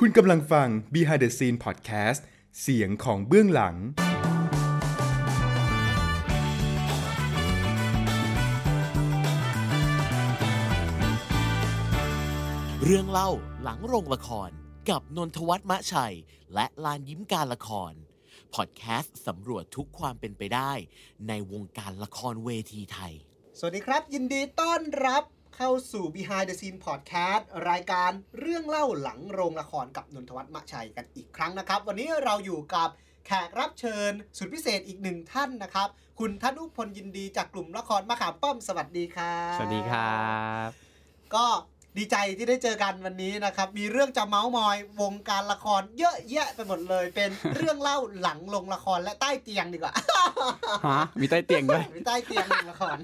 คุณกำลังฟัง Behind the Scene Podcast เสียงของเบื้องหลัง เรื่องเล่าหลังโรงละครกับนนทวัฒน์มะชัย และลานยิ้มการละคร พอดแคสต์สำรวจทุกความเป็นไปได้ ในวงการละครเวทีไทย สวัสดีครับ ยินดีต้อนรับ เข้าสู่ Behind the Scene Podcast รายการเรื่องเล่าหลังโรงละครกับนนทวัฒน์มะชัยกันอีกครั้งนะครับ วันนี้เราอยู่กับแขกรับเชิญ สุดพิเศษอีกหนึ่งท่านนะครับ คุณธนุพลยินดีจากกลุ่มละครมะขามป้อมสวัสดีครับ สวัสดีครับ ก็ ดีใจที่ได้เจอกันวันนี้นะครับ มีเรื่องจะเมาส์มอย วงการละครเยอะแยะไปหมดเลย เป็นเรื่องเล่าหลังลงละครและใต้เตียงดีกว่าฮะมีใต้เตียงด้วยมีใต้เตียงหนึ่งละคร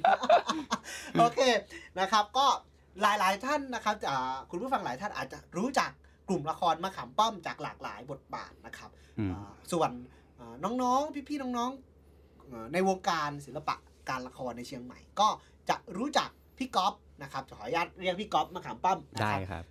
โอเคนะครับ ก็หลายๆท่านนะครับอ่าคุณผู้ฟังหลายท่านอาจจะรู้จักกลุ่มละครมะขามป้อมจากหลากหลายบทบาทนะครับอืมอ่าส่วนอ่าน้องๆพี่ๆน้องๆเอ่อในวงการศิลปะการละครในเชียงใหม่ ก็จะรู้จักพี่ก๊อฟ นะครับขออนุญาตเรียกพี่ก๊อฟมะขามป้อมนะได้ครับครับ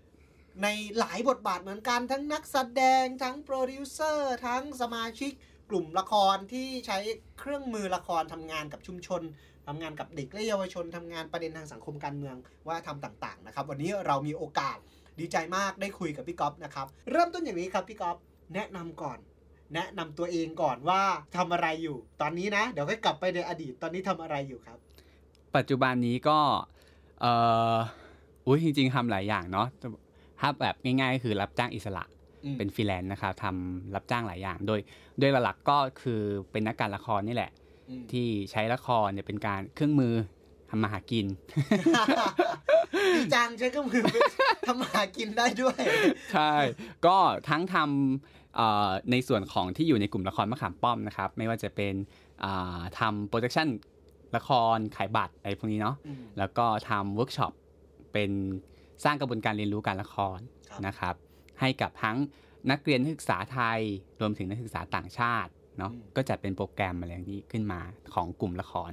ในหลายบทบาทเหมือนกันทั้งนักแสดงทั้งโปรดิวเซอร์ทั้งสมาชิกกลุ่มละครที่ใช้เครื่องมือละครทำงานกับชุมชนทำงานกับเด็กและเยาวชนทำงานประเด็นทางสังคมการเมืองว่าทำต่างๆนะครับ วันนี้เรามีโอกาสดีใจมากได้คุยกับพี่ก๊อฟนะครับ เริ่มต้นอย่างนี้ครับพี่ก๊อฟแนะนำก่อน แนะนำตัวเองก่อนว่าทำอะไรอยู่ ตอนนี้นะ เดี๋ยวค่อยกลับไปในอดีตตอนนี้ทำอะไรอยู่ครับ ปัจจุบันนี้ก็ เอ่ออุ้ยจริง ๆทำหลายอย่างเนาะถ้าแบบง่ายๆก็คือรับจ้างอิสระอืมเป็นฟรีแลนซ์นะครับทำรับจ้างหลายอย่าง โดยโดยหลักๆก็คือเป็นนักการละครนี่แหละอืมที่ใช้ละครเนี่ยเป็นการเครื่องมือทำมาหากินดีจังใช้เครื่องมือทำมาหากินได้ด้วย ใช่ ก็ทั้งทำเอ่อในส่วนของที่อยู่ในกลุ่มละครมะขามป้อมนะครับ ไม่ว่าจะเป็นอ่าทำ production ละครขายบัตรอะไรพวกนี้เนาะอืมแล้วก็ทำเวิร์กช็อปเป็นสร้างกระบวนการเรียนรู้การละครครับนะครับ ให้กับทั้งนักเรียนนักศึกษาไทยรวมถึงนักศึกษาต่างชาติเนาะก็จัดเป็นโปรแกรมอะไรอย่างนี้ขึ้นมาของกลุ่มละคร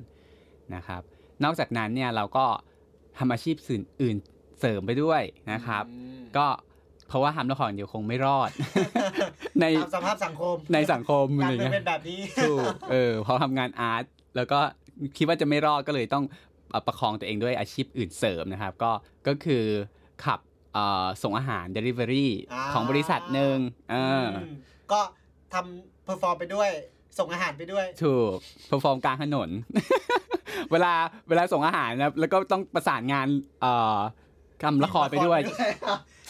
นะครับ นอกจากนั้นเนี่ยเราก็ทำอาชีพสื่ออื่นเสริมไปด้วยนะครับอืมก็เพราะว่าทำละครเดียวคงไม่รอด ในตามสภาพสังคมในสังคมอะการไรเมืองเงี้เป็ยนแบบนี้ถูกเออพอทำงานอาร์ตแล้วก็ คิดว่าจะไม่รอดก็เลยต้องเอ่อประคองตัวเองด้วยอาชีพอื่นเสริมนะครับ ก็ก็คือขับเอ่อส่งอาหาร Delivery อ่าของบริษัทหนึ่งเอออมก็ทำ perform ไปด้วยส่งอาหารไปด้วย ถูก perform กลางถนน เวลาเวลาส่งอาหารนะแล้วก็ต้องประสานงานเอ่อทำละครไปด้วย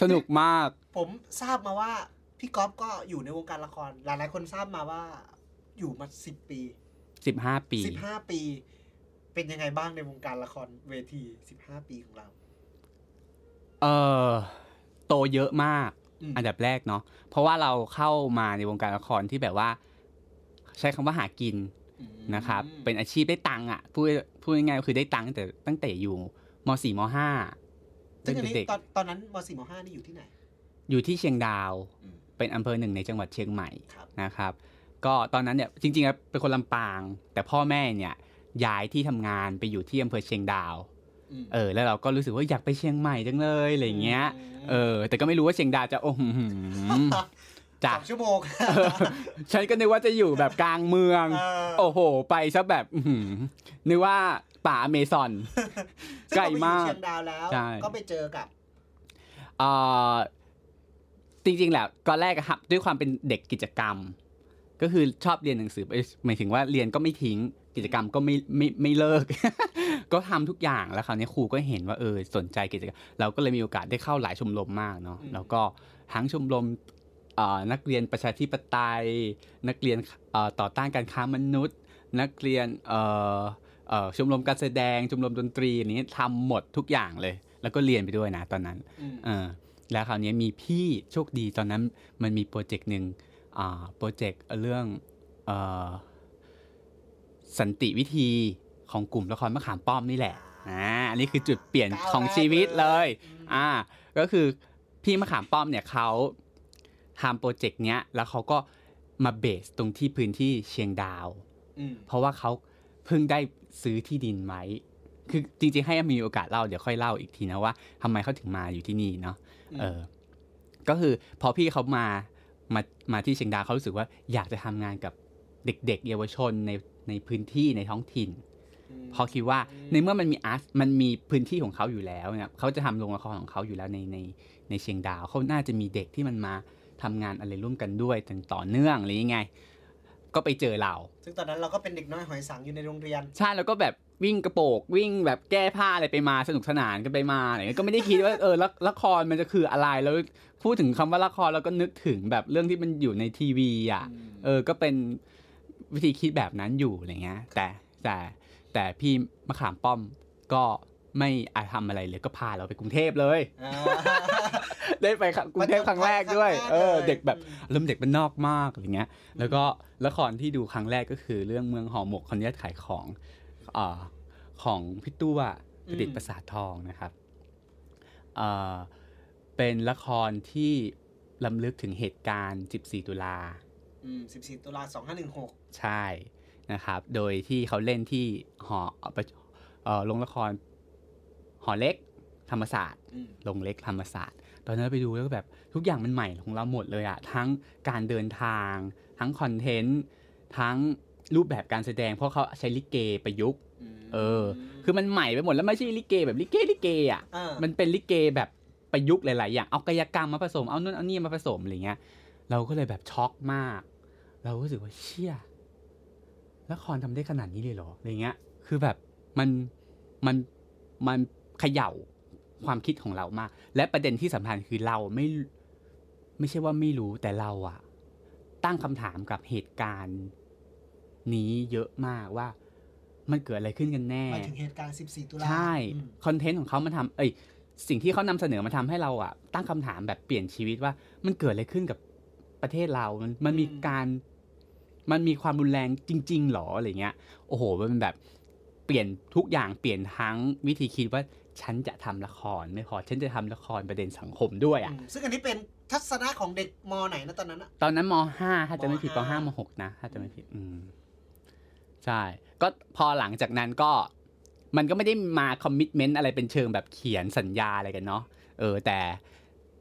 สนุกมาก ผมทราบมาว่า พี่ก๊อฟก็อยู่ในวงการละคร หลายๆคนทราบมาว่าอยู่มาสิบปี 15ปีสิบห้าปี เป็นยังไงบ้างในวงการละครเวทีสิบห้าปีของเรา เออโตเยอะมากอืมอันดับแรกเนาะเพราะว่าเราเข้ามาในวงการละครที่แบบว่า ใช้คำว่าหากินนะครับ เป็นอาชีพได้ตังค์อะพูดพูดง่ายๆก็คือได้ตังค์ตั้งแต่ตั้งแต่อยู่มสี่มห้าซึ่ตั้งงอันแต่นี้เด็กตอนตอนนั้นมสี่มห้านี่อยู่ที่ไหน อยู่ที่เชียงดาวอืมเป็นอำเภอหนึ่งในจังหวัดเชียงใหม่ครับนะครับ ก็ตอนนั้นเนี่ยจริงๆแล้วเป็นคนลำปาง แต่พ่อแม่เนี่ยย้ายที่ทำงานไปอยู่ที่อำเภอเชียงดาวอืมเออแล้วเราก็รู้สึกว่าอยากไปเชียงใหม่จังเลยอะไรอย่างเงี้ยอืมเออ แต่ก็ไม่รู้ว่าเชียงดาวจะโอ้โหจ้ะสองชั่วโมงฉันก็นึกว่าจะอยู่แบบกลางเมืองเออโอ้โห ไปซะแบบอื้อหือนึกว่าป่าอเมซอนซึ่งไกลพอไปอยู่มากเชียงดาวแล้วใช่ก็ไปเจอกับเอ่อจริงๆแหละก่อนแรกอะครับด้วยความเป็นเด็กกิจกรรม ก็คือชอบเรียนหนังสือเอ้ยหมายถึงว่าเรียนก็ไม่ทิ้งกิจกรรมก็ไม่ไม่ไม่เลิก ก็ทำทุกอย่างแล้วคราวนี้ครูก็เห็นว่าเออสนใจกิจกรรมเราก็เลยมีโอกาสได้เข้าหลายชมรมมากเนาะอืมแล้วก็ทั้งชมรมเอ่อนักเรียนประชาธิปไตย นักเรียนเอ่อต่อต้านการค้ามนุษย์ นักเรียนเอ่อเอ่อชมรมการแสดงชมรมดนตรีอันนี้ทำหมดทุกอย่างเลย แล้วก็เรียนไปด้วยนะตอนนั้นอืมเออแล้วคราวนี้มีพี่โชคดีตอนนั้นมันมีโปรเจกต์หนึ่งอ่า โปรเจกต์เรื่องเอ่อสันติวิธีของกลุ่มละครมะขามป้อมนี่แหละอ่าอันนี้คือจุดเปลี่ยนของชีวิตเลยอ่าก็คือพี่มะขามป้อมเนี่ยเขาทำโปรเจกต์เนี้ยแล้วเขาก็มาเบสตรงที่พื้นที่เชียงดาวอืมเพราะว่าเขาเพิ่งได้ซื้อที่ดินไว้คือจริงๆให้มีโอกาสเล่าเดี๋ยวค่อยเล่าอีกทีนะว่าทำไมเขาถึงมาอยู่ที่นี่เนาะเออ ก็คือพอพี่เขามา มามาที่เชียงดาวเขารู้สึกว่าอยากจะทำงานกับเด็ก ๆ เยาวชนในในพื้นที่ในท้องถิ่นเพราะคิดว่าในเมื่อมันมีอาร์ตมันมีพื้นที่ของเขาอยู่แล้วเนี่ยเขาจะทำโรงละครของเขาอยู่แล้วในในในเชียงดาวเขาน่าจะมีเด็กที่มันมาทำงานอะไรร่วมกันด้วยถึงต่อเนื่องอะไรยังไง ก็ไปเจอเรา ซึ่งตอนนั้นเราก็เป็นเด็กน้อยหอยสังอยู่ในโรงเรียน ใช่แล้วก็แบบ วิ่งกระโปกวิ่งแบบแก้ผ้าอะไรไปมาสนุกสนานกันไปมาอะไรเงี้ยก็ไม่ได้คิดว่าเออละละครมันจะคืออะไรแล้วพูดถึงคำว่าละครเราก็นึกถึงแบบเรื่องที่มันอยู่ในทีวีอะ เออก็เป็นวิธีคิดแบบนั้นอยู่อะไรเงี้ย แต่แต่แต่พี่มะขามป้อมก็ไม่อาจทำอะไรเลยก็พาเราไปกรุงเทพเลยอ่าได้ไปกรุงเทพครั้งแรกด้วยครั้งแรกเออเลยเด็กแบบอืมเริ่มเด็กเป็นนอกมากอะไรเงี้ย แล้วก็ละครที่ดูครั้งแรกก็คือเรื่องเมืองหอหมกคนนี้ขายของ อ่าของพี่ตัวประดิษฐ์ประสาททองนะครับอ่าเป็นละครที่ลำลึกถึงเหตุการณ์ 14 ตุลาอืม14 ตุลา 2516 ใช่นะครับ โดยที่เขาเล่นที่หอเอ่อประเอ่อโรงละครหอเล็กธรรมศาสตร์อืมโรงเล็กธรรมศาสตร์ ตอนนั้นไปดูแล้วก็แบบทุกอย่างมันใหม่ของเราหมดเลยอะทั้งการเดินทาง ทั้งคอนเทนต์ ทั้ง รูปแบบการแสดงเพราะเขาใช้ลิเกประยุกต์เออ คือมันใหม่ไปหมดแล้วไม่ใช่ลิเกแบบลิเกลิเกอะอ่ามันเป็นลิเกแบบประยุกต์หลาย ๆ อย่างเอากายกรรมมาผสมเอานู่นเอานี่มาผสมอะไรเงี้ย เราก็เลยแบบช็อกมาก เราก็รู้สึกว่าเชี่ยละครทำได้ขนาดนี้เลยเหรออะไรเงี้ย คือแบบมันมันมันเขย่าความคิดของเรามาก และประเด็นที่สำคัญคือเราไม่ไม่ใช่ว่าไม่รู้แต่เราอะตั้งคำถามกับเหตุการณ์ นี้เยอะมากว่ามันเกิดอะไรขึ้นกันแน่หมายถึงเหตุการณ์ 14 ตุลาใช่อืมคอนเทนต์ของเขามันทำเอ้ยสิ่งที่เขานำเสนอมาทำให้เราอะตั้งคำถามแบบเปลี่ยนชีวิตว่ามันเกิดอะไรขึ้นกับประเทศเรา มันมันมีการ มันมีความรุนแรงจริง ๆหรออะไรเงี้ย โอ้โห มันแบบเปลี่ยนทุกอย่างเปลี่ยนทั้งวิธีคิดว่าฉันจะทำละครไม่พอฉันจะทำละครประเด็นสังคมด้วยอะอืมซึ่งอันนี้เป็นทัศนะของเด็กมไหนนะตอนนั้นอะตอนนั้นมห้าถ้าจะไม่ผิดมปห้าห้ามหกนะ ถ้าจะไม่ผิด อืม ใช่ ก็พอหลังจากนั้นก็มันก็ไม่ได้มา commitment อะไรเป็นเชิงแบบเขียนสัญญาอะไรกันเนาะเออแต่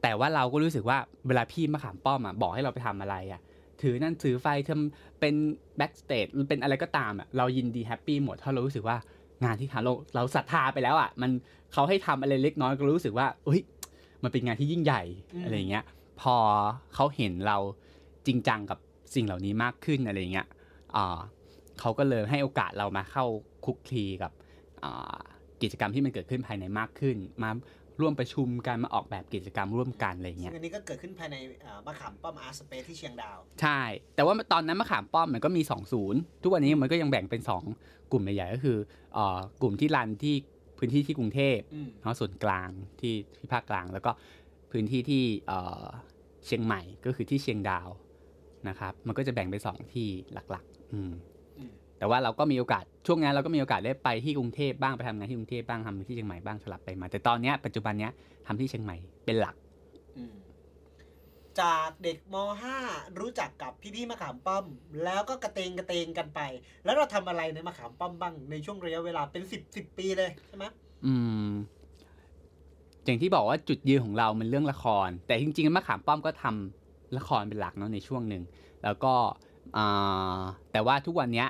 แต่ว่าเราก็รู้สึกว่าเวลาพี่มะขามป้อมอะบอกให้เราไปทำอะไรอะถือนั่นถือไฟทำเป็น backstage เป็นอะไรก็ตามอะเรายินดี happy หมดถ้าเรารู้สึกว่างานที่ทำเราเราศรัทธาไปแล้วอะมันเขาให้ทำอะไรเล็กน้อยก็รู้สึกว่าเอ้ยมันเป็นงานที่ยิ่งใหญ่อะไรอย่างเงี้ยพอเขาเห็นเราจริงจังกับสิ่งเหล่านี้มากขึ้นอะไรอย่างเงี้ยอ่า เขาก็เลยให้โอกาสเรามาเข้าคุกคลีกับอ่ากิจกรรมที่มันเกิดขึ้นภายในมากขึ้น มาร่วมประชุมกันมาออกแบบกิจกรรมร่วมกันอะไรอย่างซึ่เงี้งยอันนี้ก็เกิดขึ้นภายในอ่ามะขามป้อมอาร์สเปซที่เชียงดาว ใช่ แต่ว่าตอนนั้นมะขามป้อมมันก็มี 2 ศูนย์ทุกวันนี้มันก็ยังแบ่งเป็น 2 กลุ่มใหญ่ๆก็คือเอ่อกลุ่มที่รันที่พื้นที่ที่กรุงเทพอืมเนาะส่วนกลางที่ที่ภาคกลาง แล้วก็พื้นที่ที่เอ่อเชียงใหม่ก็คือที่เชียงดาวนะครับ มันก็จะแบ่งเป็นสองที่หลักๆ อืมอืม แต่ว่าเราก็มีโอกาสช่วงนั้นเราก็มีโอกาสได้ไปที่กรุงเทพบ้างไปทำงานที่กรุงเทพบ้างทำที่เชียงใหม่บ้างสลับไปมา แต่ตอนเนี้ยปัจจุบันเนี้ยทำที่เชียงใหม่เป็นหลักอืมจากเด็กม .5 รู้จักกับพี่ๆมะขามป้อม แล้วก็กระเตงกระเตงกันไป แล้วเราทำอะไรในมะขามป้อมบ้างในช่วงระยะเวลาเป็นสิบสิบปีเลยใช่ไหมอืมอย่างที่บอกว่าจุดยืนของเรามันเรื่องละคร แต่จริงๆมะขามป้อมก็ทำละครเป็นหลักเนาะในช่วงหนึ่งแล้วก็อ่าแต่ว่าทุกวันเนี้ย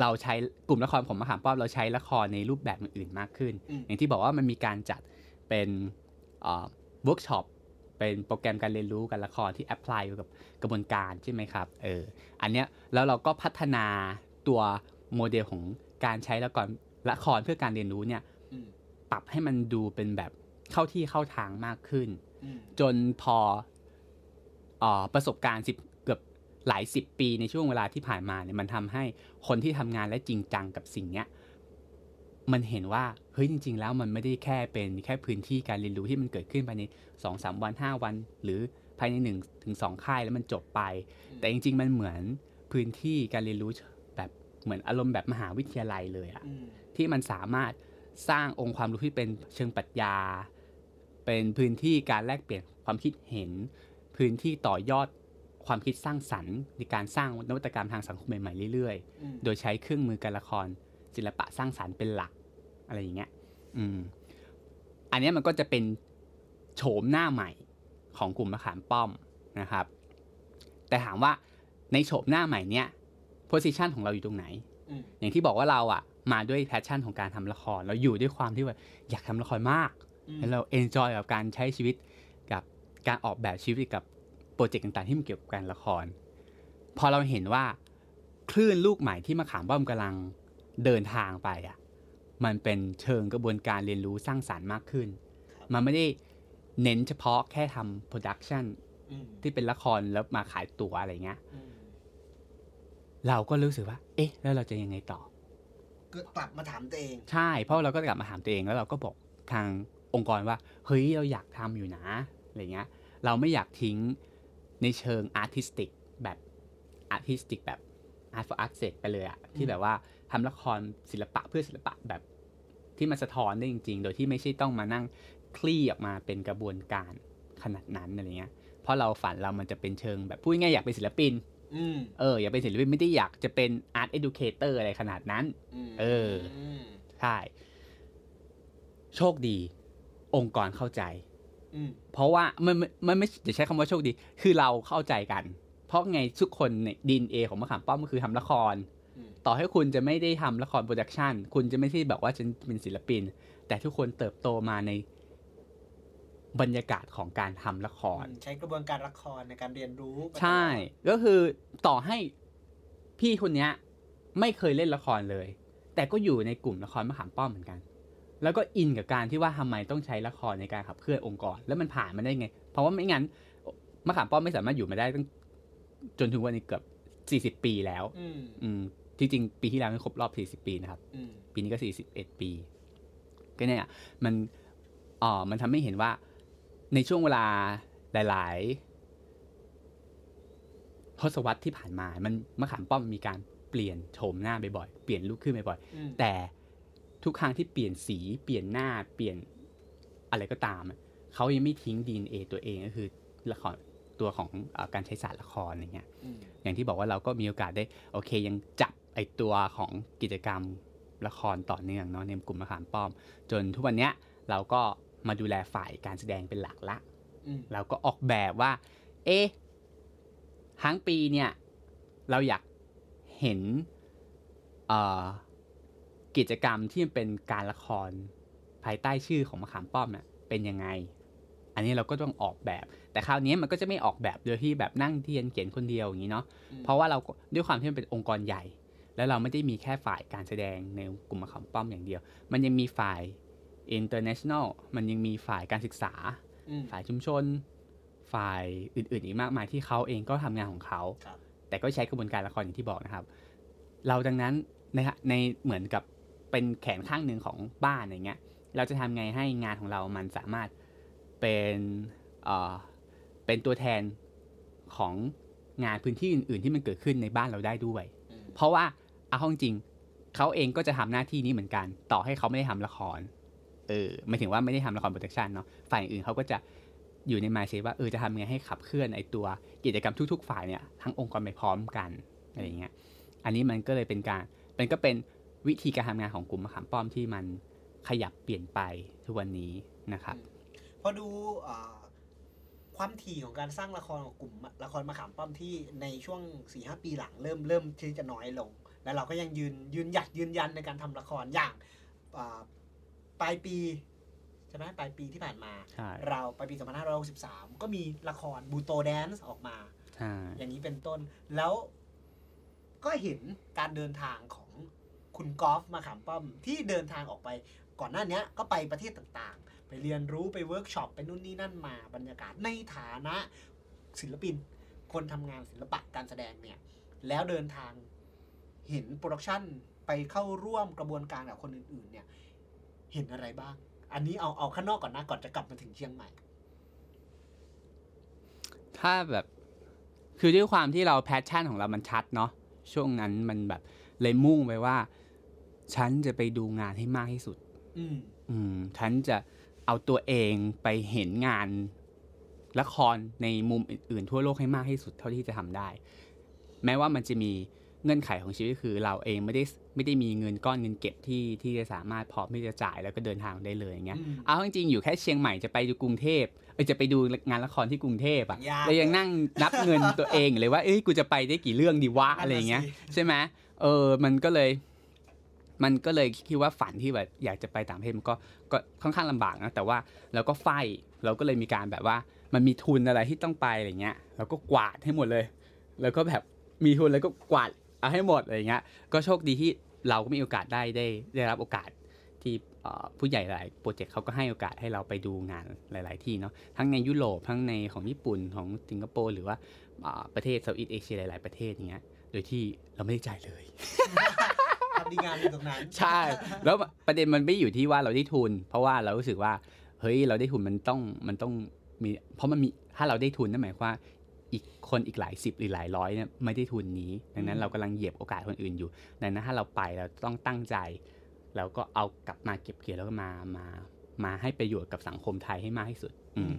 เราใช้กลุ่มละครของมะขามป้อมเราใช้ละครในรูปแบบอื่นๆมากขึ้นอืมอย่างที่บอกว่ามันมีการจัดเป็นเวิร์กช็อปเป็นโปรแกรมการเรียนรู้การละครที่ apply อยู่กับกระบวนการใช่ไหมครับเอออันเนี้ยแล้วเราก็พัฒนาตัวโมเดลของการใช้ละครละครเพื่อการเรียนรู้เนี่ยอืมปรับให้มันดูเป็นแบบเข้าที่เข้าทางมากขึ้นอืมจนพอเออประสบการณ์สิบเกือบ หลายสิบปีในช่วงเวลาที่ผ่านมาเนี่ยมันทำให้คนที่ทำงานและจริงจังกับสิ่งเนี้ยมันเห็นว่าเฮ้ยจริง ๆ แล้วมันไม่ได้แค่เป็นแค่พื้นที่การเรียนรู้ที่มันเกิดขึ้นภายในสองสามวันห้าวัน หรือภายในหนึ่งถึงสองค่ายแล้วมันจบไป แต่จริง ๆ มันเหมือนพื้นที่การเรียนรู้แบบเหมือนอารมณ์แบบมหาวิทยาลัยเลยอะอืมที่มันสามารถสร้างองค์ความรู้ที่เป็นเชิงปรัชญา เป็นพื้นที่การแลกเปลี่ยนความคิดเห็น พื้นที่ต่อยอด ความคิดสร้างสรรค์ ในการสร้างนวัตกรรมทางสังคมใหม่ๆเรื่อยอืมๆโดยใช้เครื่องมือการละคร ศิลปะสร้างสรรค์เป็นหลักอะไรอย่างเงี้ยอืมอันเนี้ยมันก็จะเป็นโฉมหน้าใหม่ของกลุ่มมะขามป้อมนะครับ แต่ถามว่าในโฉมหน้าใหม่เนี้ย position ของเราอยู่ตรงไหนอืมอย่างที่บอกว่าเราอะมาด้วย passion ของการทำละคร เราอยู่ด้วยความที่ว่าอยากทำละครมากอืมแล้วเรา enjoy กับการใช้ชีวิตกับการออกแบบชีวิตกับ project ต่างๆที่มันเกี่ยวกับการละคร พอเราเห็นว่าคลื่นลูกใหม่ที่มะขามป้อมกำลังเดินทางไปอะมันเป็นเชิงกระบวนการเรียนรู้สร้างสรรค์มากขึ้น มันไม่ได้เน้นเฉพาะแค่ทำ production อืมที่เป็นละครแล้วมาขายตั๋วอะไรเงี้ยอืมเราก็รู้สึกว่า เอ๊ะ แล้วเราจะยังไงต่อ ก็กลับมาถามตัวเอง ใช่ เพราะเราก็กลับมาถามตัวเองแล้วเราก็บอกทางองค์กรว่า เฮ้ย เราอยากทำอยู่นะ อะไรเงี้ย เราไม่อยากทิ้ง ในเชิง artisticแบบอาร์ติสติกแบบ art for art sake ไปเลยอะที่แบบว่าทำละครศิลปะเพื่อศิลปะแบบที่มันสะท้อนได้จริง ๆ โดยที่ไม่ใช่ต้องมานั่งคลี่ออกมาเป็นกระบวนการขนาดนั้นอะไรเงี้ย เพราะเราฝันเรามันจะเป็นเชิงแบบพูดง่ายๆอยากเป็นศิลปินอืมเออ อยากเป็นศิลปินไม่ได้อยากจะเป็น art educator อะไรขนาดนั้นมเออมใช่ โชคดี องค์กรเข้าใจอืม เพราะว่ามันมันมันไม่จะใช้คำว่าโชคดี คือเราเข้าใจกัน เพราะไงทุกคนในดีเอของมะขามป้อมก็คือทำละครอืมต่อให้คุณจะไม่ได้ทำละครโปรดักชันคุณจะไม่ใช่แบบว่าฉันเป็นศิลปิน แต่ทุกคนเติบโตมาในบรรยากาศของการทำละคร ใช้กระบวนการละครในการเรียนรู้ ใช่ ก็คือต่อให้พี่คนเนี้ย ไม่เคยเล่นละครเลย แต่ก็อยู่ในกลุ่มละครมะขามป้อมเหมือนกัน แล้วก็อินกับการที่ว่าทำไมต้องใช้ละครในการขับเคลื่อนองค์กร แล้วมันผ่านมาได้ไง เพราะว่าไม่งั้นมะขามป้อมไม่สามารถอยู่มาได้ตั้งจนถึงวันนี้เกือบสี่สิบ40ปีแล้วอืมอืมที่จริงปีที่แล้วนี่ครบรอบสี่สิบปีนะครับอืมปีนี้ก็41ปี ก็เนี่ยมันอ๋อมันทำให้เห็นว่าในช่วงเวลาหลาย ๆ ทศวรรษที่ผ่านมา มันมะขามป้อมมีการเปลี่ยนโฉมหน้าบ่อยๆ เปลี่ยนลุกขึ้นบ่อยอืมๆแต่ ทุกครั้งที่เปลี่ยนสีเปลี่ยนหน้าเปลี่ยนอะไรก็ตามอะเขายังไม่ทิ้ง DNA ตัวเองก็คือละครตัวของเออการใช้ศาสตร์ละครอะไรเงี้ยอืมอย่างที่บอกว่าเราก็มีโอกาสได้โอเคยังจับไอตัวของกิจกรรมละครต่อเนื่องเนาะในกลุ่มมะขามป้อม จนทุกวันเนี้ยเราก็มาดูแลฝ่ายการแสดงเป็นหลักละอืมเราก็ออกแบบว่า เอ๊ะทั้งปีเนี่ย เราอยากเห็น เอ่อ กิจกรรมที่มันเป็นการละครภายใต้ชื่อของมะขามป้อมเนี่ยเป็นยังไง อันนี้เราก็ต้องออกแบบ แต่คราวนี้มันก็จะไม่ออกแบบโดยที่แบบนั่งเทียนเขียนคนเดียวอย่างนี้เนาะอืมเพราะว่าเราก็ด้วยความที่มันเป็นองค์กรใหญ่ แล้วเราไม่ได้มีแค่ฝ่ายการแสดงในกลุ่มมะขามป้อมอย่างเดียว มันยังมีฝ่าย international มันยังมีฝ่ายการศึกษาอืมฝ่ายชุมชน ฝ่ายอื่นๆ อีกมากมายที่เขาเองก็ทำงานของเขาครับแต่ก็ใช้กระบวนการละครอย่างที่บอกนะครับ เราดังนั้นในในเหมือนกับ เป็นแขนข้างหนึ่งของบ้านอย่างเงี้ย เราจะทำไงให้งานของเรามันสามารถเป็นเอ่อเป็นตัวแทนของงานพื้นที่อื่น ๆ ที่มันเกิดขึ้นในบ้านเราได้ด้วยอืมเพราะว่าเอาเข้าจริงเขาเองก็จะทำหน้าที่นี้เหมือนกัน ต่อให้เขาไม่ได้ทำละคร เออไม่ถึงว่าไม่ได้ทำละคร production เนาะฝ่ายอื่นเขาก็จะอยู่ใน mindset ว่าเออจะทำไงให้ขับเคลื่อนไอตัวกิจกรรมทุก ๆ ฝ่ายเนี่ยทั้งองค์กรไปพร้อมกันอะไรอย่างเงี้ย อันนี้มันก็เลยเป็นการเป็นก็เป็น วิธีการทำงานของกลุ่มมะขามป้อมที่มันขยับเปลี่ยนไปทุกวันนี้นะครับพอดูอ่าความถี่ของการสร้างละครของกลุ่มละครมะขามป้อมที่ในช่วงสี่ห้าปีหลังเริ่มเริ่มที่จะน้อยลง แล้วเราก็ยังยืนยืนหยัดยืนยันในการทำละครอย่างอ่าปลายปีใช่ไหมปลายปีที่ผ่านมาใช่เราปลายปี 2563 ก็มีละคร Butoh dance ออกมาใช่อย่างนี้เป็นต้นแล้วก็เห็นการเดินทางของ คุณก๊อฟมะขามป้อมที่เดินทางออกไป ก่อนหน้านี้ก็ไปประเทศต่างๆ ไปเรียนรู้ไปเวิร์กช็อปไปนู่นนี่นั่นมาบรรยากาศในฐานะศิลปิน คนทำงานศิลปะการแสดงเนี่ยแล้วเดินทางเห็น production ไปเข้าร่วมกระบวนการกับคนอื่นๆ เนี่ยเห็นอะไรบ้าง อันนี้เอาเอาข้างนอกก่อนนะก่อนจะกลับมาถึงเชียงใหม่ ถ้าแบบคือด้วยความที่เรา passion ของเรามันชัดเนาะช่วงนั้นมันแบบเลยมุ่งไปว่า ฉันจะไปดูงานให้มากที่สุดอืมอืมฉันจะเอาตัวเองไปเห็นงานละครในมุมอื่นๆ ทั่วโลกให้มากที่สุดเท่าที่จะทำได้ แม้ว่ามันจะมีเงื่อนไขของชีวิตคือเราเองไม่ได้ไม่ได้มีเงินก้อนเงินเก็บที่ที่จะสามารถพร้อมที่จะจ่ายแล้วก็เดินทางได้เลยอย่างเงี้ยอืมเอาจริงๆอยู่แค่เชียงใหม่จะไปดูกรุงเทพเออจะไปดูงานละครที่กรุงเทพอะยากแล้วยังนั่งนับเงินตัวเองเลยว่าเอ้ยกูจะไปได้กี่เรื่องดีวะนั่นน่ะอะไรอย่างเงี้ยสิใช่ไหมเออมันก็เลย มันก็เลยคิดว่าฝันที่แบบอยากจะไปต่างประเทศมันก็ก็ค่อนข้างลำบากนะแต่ว่าเราก็ไฟเราก็เลยมีการแบบว่ามันมีทุนอะไรที่ต้องไปอะไรเงี้ยเราก็กวาดให้หมดเลย แล้วก็แบบมีทุนแล้วก็กวาดเอาให้หมดอะไรเงี้ยก็โชคดีที่เราก็มีโอกาสได้ได้ได้รับโอกาสที่ผู้ใหญ่หลายโปรเจกต์เขาก็ให้โอกาสให้เราไปดูงานหลาย ๆ ที่เนาะทั้งในยุโรปทั้งในของญี่ปุ่นของสิงคโปร์หรือว่าประเทศเซาท์อีสเอเชียหลาย ๆ ประเทศอย่างเงี้ยโดยที่เราไม่ได้จ่ายเลย ดีงามอยู่ตรงนั้น ใช่ แล้วประเด็นมันไม่อยู่ที่ว่าเราได้ทุน เพราะว่าเรารู้สึกว่า เฮ้ย เราได้ทุนมันต้อง มันต้องมี เพราะมันมี ถ้าเราได้ทุนนั่นหมายความว่าอีกคนอีกหลายสิบหรือหลายร้อยเนี่ยไม่ได้ทุนนี้ ดังนั้นเรากำลังเหยียบโอกาสคนอื่นอยู่ ดังนั้นถ้าเราไปเราต้องตั้งใจ แล้วก็เอากลับมาเก็บเกี่ยวแล้วก็มา มา มาให้ประโยชน์กับสังคมไทยให้มากที่สุด อืม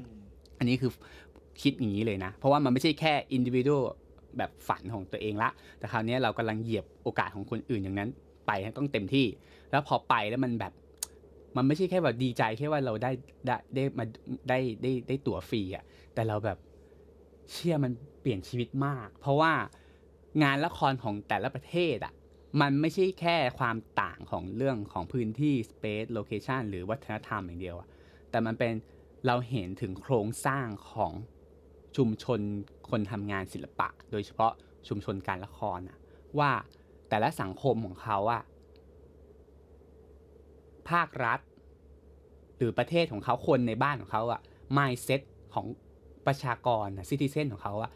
อันนี้คือคิดอย่างนี้เลยนะ เพราะว่ามันไม่ใช่แค่อินดิวิ a l แบบฝันของตัวเองละ แต่คราวนี้เรากำลังเหยียบโอกาสของคนอื่นอย่างนั้น ไปต้องเต็มที่ แล้วพอไปแล้วมันแบบ มันไม่ใช่แค่แบบดีใจแค่ว่าเราได้ได้ได้มาได้ได้ได้ตั๋วฟรีอะแต่เราแบบเชื่อมันเปลี่ยนชีวิตมาก เพราะว่างานละครของแต่ละประเทศอะมันไม่ใช่แค่ความต่างของเรื่องของพื้นที่ space location หรือวัฒนธรรมอย่างเดียวอะแต่มันเป็นเราเห็นถึงโครงสร้างของชุมชนคนทำงานศิลปะ โดยเฉพาะชุมชนการละครอะว่า แต่ละสังคมของเขาอะภาครัฐ หรือประเทศของเขาคนในบ้านของเขาอะ mindset ของประชากรซิติเซนของเขาอะ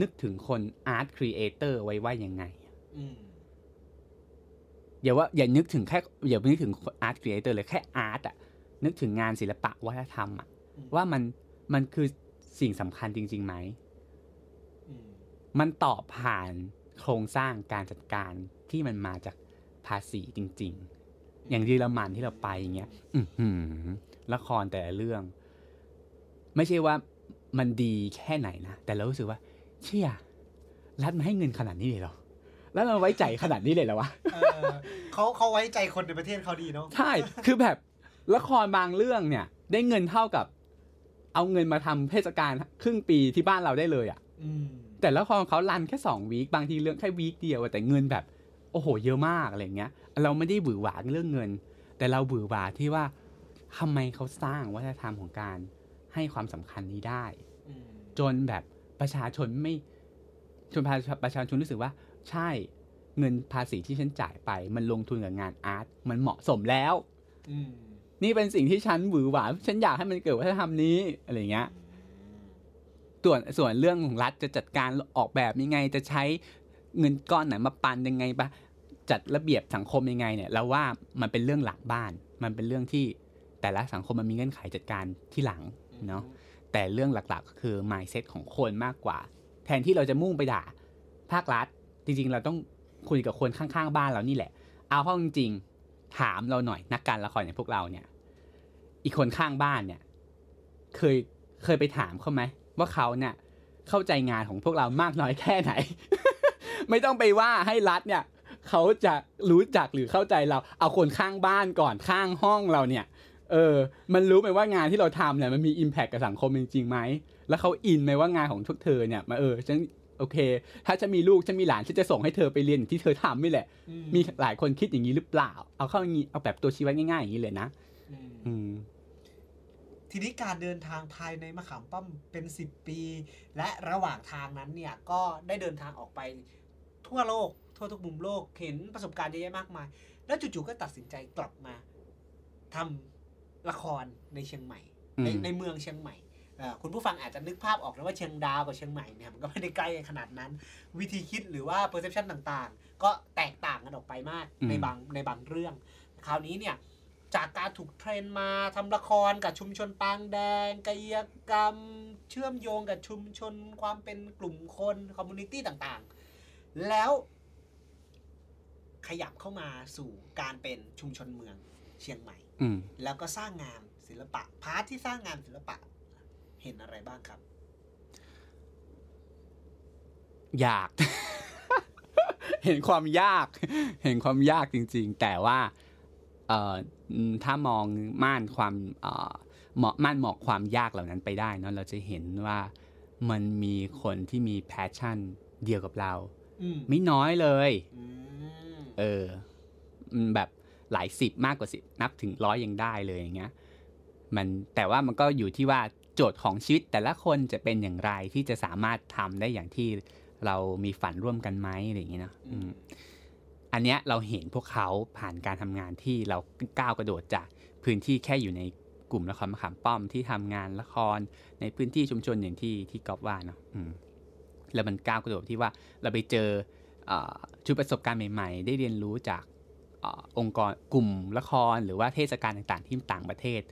นึกถึงคนอาร์ตครีเอเตอร์ไว้ว่ายังไงอืมอย่าว่าอย่านึกถึงแค่อย่านึกถึงอาร์ตครีเอเตอร์เลยแค่อาร์ตอะนึกถึงงานศิลปะวัฒนธรรมอะอืมว่ามันมันคือสิ่งสำคัญจริงๆไหมอืมมันตอบผ่าน โครงสร้างการจัดการที่มันมาจากภาษีจริง ๆ อย่างเยอรมันที่เราไปอย่างเงี้ยอือหือละครแต่ละเรื่อง ไม่ใช่ว่ามันดีแค่ไหนนะ แต่เรารู้สึกว่า เชี่ยรัฐมาให้เงินขนาดนี้เลยเหรอแล้วมันไว้ใจขนาดนี้เลยเหรอวะเออเขาเขาไว้ใจคนในประเทศเขาดีเนาะใช่คือแบบละครบางเรื่องเนี่ย ได้เงินเท่ากับ เอาเงินมาทำเทศกาลครึ่งปีที่บ้านเราได้เลยอะ่ะอืม แต่ละครของเขารันแค่สองวีคบางทีเรื่องแค่วีคเดียวอะแต่เงินแบบ โอ้โห เยอะมากอะไรเงี้ย เราไม่ได้บือหวาเรื่องเงิน แต่เราบือหวาที่ว่าทำไมเขาสร้างวัฒนธรรมของการให้ความสำคัญนี้ได้อืมจนแบบประชาชนไม่ชนประชาประชาชนรู้สึกว่า ใช่เงินภาษีที่ฉันจ่ายไป มันลงทุนกับงานอาร์ตมันเหมาะสมแล้วอืมนี่เป็นสิ่งที่ฉันหวือหวาฉันอยากให้มันเกิดวัฒนธรรมนี้อะไรเงี้ย ส่วนส่วนเรื่องของรัฐจะจัดการออกแบบยังไง จะใช้เงินก้อนไหนมาปันยังไงปะจัดระเบียบสังคมยังไงเนี่ยเราว่ามันเป็นเรื่องหลังบ้าน มันเป็นเรื่องที่แต่ละสังคมมันมีเงื่อนไขจัดการที่หลังเนาะแต่เรื่องหลักๆก็คือ mindset ของคนมากกว่า แทนที่เราจะมุ่งไปด่า ภาครัฐ จริง ๆ เราต้องคุยกับคนข้างๆ บ้านเรานี่แหละ เอาเข้าจริงๆถามเราหน่อยนักการละครอย่างพวกเราเนี่ย อีกคนข้างบ้านเนี่ย เคยเคยไปถามเขาไหม ว่าเขาเนี่ยเข้าใจงานของพวกเรามากน้อยแค่ไหน ไม่ต้องไปว่าให้รัฐเนี่ยเขาจะรู้จักหรือเข้าใจเรา เอาคนข้างบ้านก่อนข้างห้องเราเนี่ย เออ มันรู้ไหมว่างานที่เราทำเนี่ยมันมีอิมแพคกับสังคมจริงๆไหม แล้วเขาอินไหมว่างานของทุกเธอเนี่ยมาเออฉันโอเค ถ้าฉันมีลูกฉันมีหลานฉันจะส่งให้เธอไปเรียนอย่างที่เธอทำนี่แหละอืมีหลายคนคิดอย่างนี้หรือเปล่า เอาเข้าอย่างนี้เอาแบบตัวชี้วัดง่ายๆอย่างนี้เลยนะ อืมอืม ทีนี้การเดินทางภายในมะขามป้อมเป็นสิบปี และระหว่างทางนั้นเนี่ยก็ได้เดินทางออกไปทั่วโลก ทั่วทุกมุมโลกเห็นประสบการณ์เยอะแยะมากมาย แล้วจู่ๆก็ตัดสินใจกลับมาทำละครในเชียงใหม่ ในอืมในเมืองเชียงใหม่เอ่อคุณผู้ฟังอาจจะนึกภาพออกนะว่าเชียงดาวกับเชียงใหม่เนี่ยมันก็ไม่ได้ใกล้กันขนาดนั้น วิธีคิดหรือว่า perception ต่างๆ ก็แตกต่างกันออกไปมากอืมในบางในบางเรื่อง คราวนี้เนี่ย จากการถูก train มาทำละครกับชุมชนปางแดงกายกรรม เชื่อมโยงกับชุมชนความเป็นกลุ่มคน community ต่างๆ แล้วขยับเข้ามาสู่การเป็นชุมชนเมืองเชียงใหม่ อืม แล้วก็สร้างงานศิลปะ part ที่สร้างงานศิลปะ เห็นอะไรบ้างครับอยาก เห็นความยาก เห็นความยากจริง ๆ แต่ว่าเอ่ออืม ถ้ามองม่านความเอ่อเหมาะม่านเหมาะความยากเหล่านั้นไปได้เนอะเราจะเห็นว่ามันมีคนที่มีแพชชั่นเดียวกับเราอืมไม่น้อยเลยอืมเอออืมแบบหลายสิบมากกว่าสิบนับถึงร้อยยังได้เลยอย่างเงี้ยมันแต่ว่ามันก็อยู่ที่ว่าโจทย์ของชีวิตแต่ละคนจะเป็นอย่างไรที่จะสามารถทำได้อย่างที่เรามีฝันร่วมกันไหมอะไรอย่างเงี้ยเนอะ อันเนี้ยเราเห็นพวกเขาผ่านการทำงานที่เราก้าวกระโดดจากพื้นที่แค่อยู่ในกลุ่มละครมะขามป้อมที่ทำงานละคร ในพื้นที่ชุมชนอย่างที่ที่กอบว่าเนาะแล้วมันก้าวกระโดดที่ว่าเราไปเจออชุดประสบการณ์ใหม่ ๆ ได้เรียนรู้จากอองค์กรกลุ่มละครหรือว่าเทศกาลต่างๆ ที่ต่างประเทศ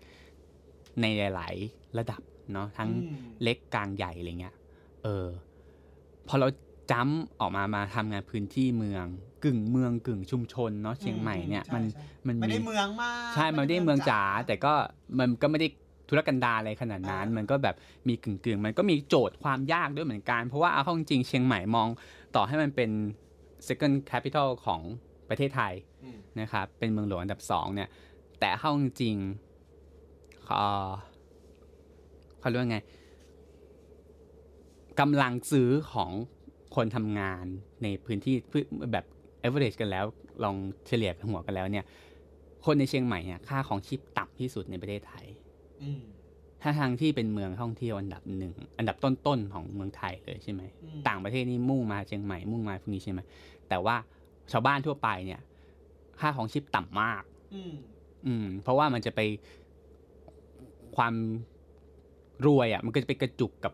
ในหลาย ๆ ระดับเนาะทั้งเล็กกลางใหญ่อะไรเงี้ยเออพอเรา จ้ำออกมามาทำงานพื้นที่เมืองกึ่งเมืองกึ่งชุมชนเนาะเชียงใหม่เนี่ยใช่มันใช่มันไม่มีได้เมืองมากใช่มันไม่ได้เมืองจ๋าแต่ก็มันก็ไม่ได้ธุรกันดารอะไรขนาดนั้น มันก็แบบมีกึ่งกึ่งๆมันก็มีโจทย์ความยากด้วยเหมือนกัน เพราะว่าเอาเข้าจริงๆเชียงใหม่มองต่อให้มันเป็น second capital ของประเทศไทยอืมนะครับเป็นเมืองหลวงอันดับสองเนี่ย แต่เข้าจริงๆเอ่อเขาเรียกว่าไงกำลังซื้อของ คนทำงานในพื้นที่พื้นแบบ average กันแล้ว ลองเฉลี่ยหัวกันแล้วเนี่ย คนในเชียงใหม่เนี่ยค่าของชีพต่ำที่สุดในประเทศไทยอืมถ้าทางที่เป็นเมืองท่องเที่ยวอันดับหนึ่งอันดับต้นๆของเมืองไทยเลยใช่ไหมอืมต่างประเทศนี่มุ่งมาเชียงใหม่มุ่งมาพวกนี้ใช่ไหมแต่ว่าชาวบ้านทั่วไปเนี่ย ค่าของชีพต่ำมากอืมอืม เพราะว่ามันจะไปความรวยอะ มันก็จะไปกระจุกกับ